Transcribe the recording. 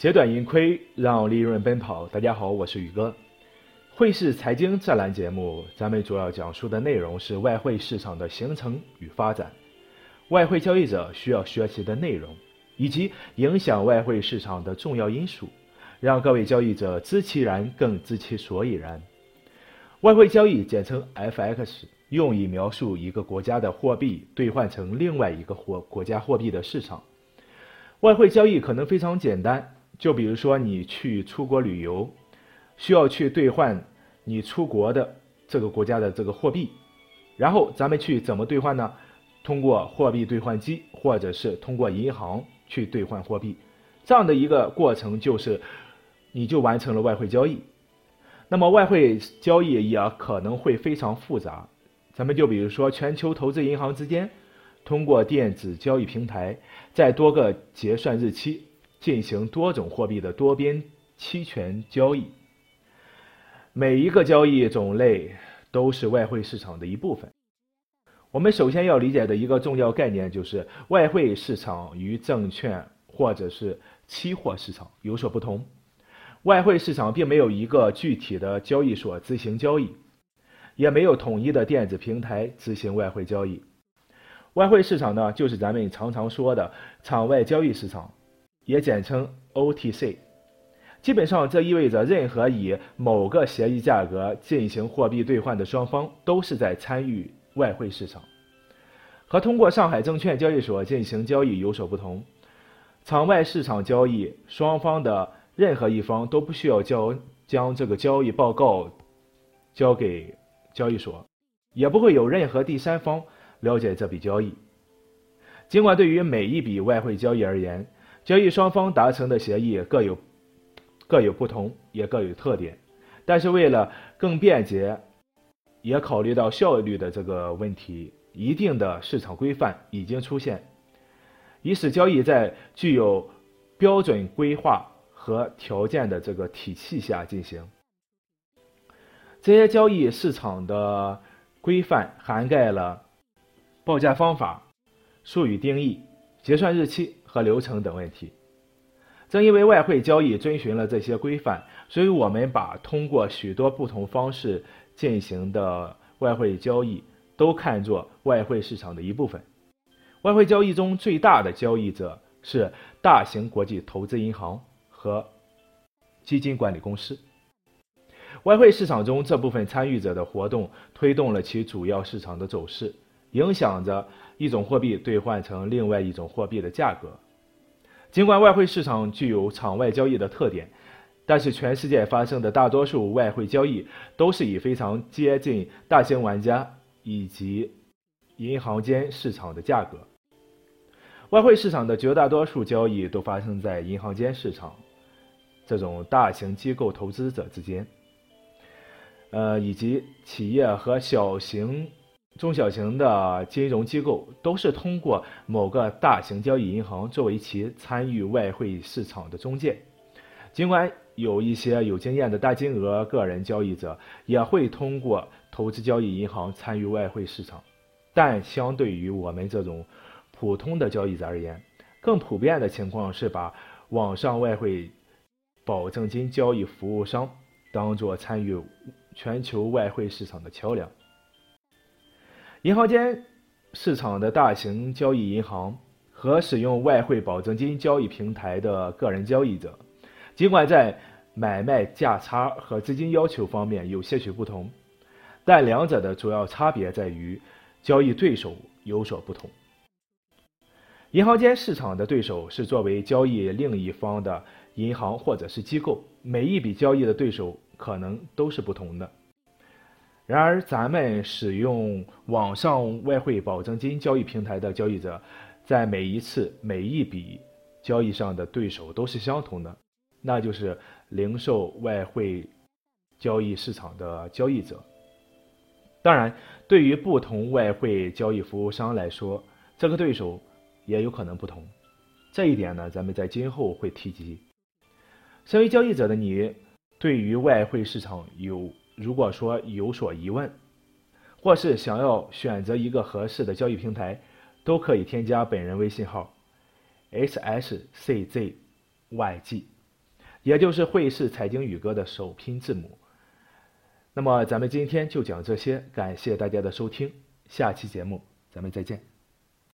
截短盈亏，让利润奔跑。大家好，我是宇哥。汇市财经这栏节目，咱们主要讲述的内容是外汇市场的形成与发展，外汇交易者需要学习的内容，以及影响外汇市场的重要因素，让各位交易者知其然，更知其所以然。外汇交易简称 FX。用以描述一个国家的货币兑换成另外一个货国家货币的市场。外汇交易可能非常简单，就比如说你去出国旅游，需要去兑换你出国的这个国家的这个货币，然后咱们去怎么兑换呢？通过货币兑换机，或者是通过银行去兑换货币，这样的一个过程就是你就完成了外汇交易。那么外汇交易也可能会非常复杂。咱们就比如说，全球投资银行之间通过电子交易平台，在多个结算日期进行多种货币的多边期权交易。每一个交易种类都是外汇市场的一部分。我们首先要理解的一个重要概念就是，外汇市场与证券或者是期货市场有所不同。外汇市场并没有一个具体的交易所执行交易。也没有统一的电子平台执行外汇交易。外汇市场呢，就是咱们常常说的场外交易市场，也简称 OTC。基本上，这意味着任何以某个协议价格进行货币兑换的双方都是在参与外汇市场。和通过上海证券交易所进行交易有所不同，场外市场交易双方的任何一方都不需要交将这个交易报告交给。交易所也不会有任何第三方了解这笔交易。尽管对于每一笔外汇交易而言，交易双方达成的协议各有各有不同，也各有特点，但是为了更便捷，也考虑到效率的这个问题，一定的市场规范已经出现，以使交易在具有标准规划和条件的这个体系下进行。这些交易市场的规范涵盖了报价方法、术语定义、结算日期和流程等问题。正因为外汇交易遵循了这些规范，所以我们把通过许多不同方式进行的外汇交易都看作外汇市场的一部分。外汇交易中最大的交易者是大型国际投资银行和基金管理公司。外汇市场中这部分参与者的活动推动了其主要市场的走势，影响着一种货币兑换成另外一种货币的价格。尽管外汇市场具有场外交易的特点，但是全世界发生的大多数外汇交易都是以非常接近大型玩家以及银行间市场的价格。外汇市场的绝大多数交易都发生在银行间市场这种大型机构投资者之间。呃，以及企业和小型、中小型的金融机构，都是通过某个大型交易银行作为其参与外汇市场的中介。尽管有一些有经验的大金额个人交易者也会通过投资交易银行参与外汇市场，但相对于我们这种普通的交易者而言，更普遍的情况是把网上外汇保证金交易服务商当做参与。全球外汇市场的桥梁，银行间市场的大型交易银行和使用外汇保证金交易平台的个人交易者，尽管在买卖价差和资金要求方面有些许不同，但两者的主要差别在于交易对手有所不同。银行间市场的对手是作为交易另一方的银行或者是机构，每一笔交易的对手。可能都是不同的。然而，咱们使用网上外汇保证金交易平台的交易者，在每一次每一笔交易上的对手都是相同的，那就是零售外汇交易市场的交易者。当然，对于不同外汇交易服务商来说，这个对手也有可能不同。这一点呢，咱们在今后会提及。身为交易者的你。对于外汇市场有，如果说有所疑问，或是想要选择一个合适的交易平台，都可以添加本人微信号：s s c z y g，也就是汇市财经宇哥的首拼字母。那么咱们今天就讲这些，感谢大家的收听，下期节目咱们再见。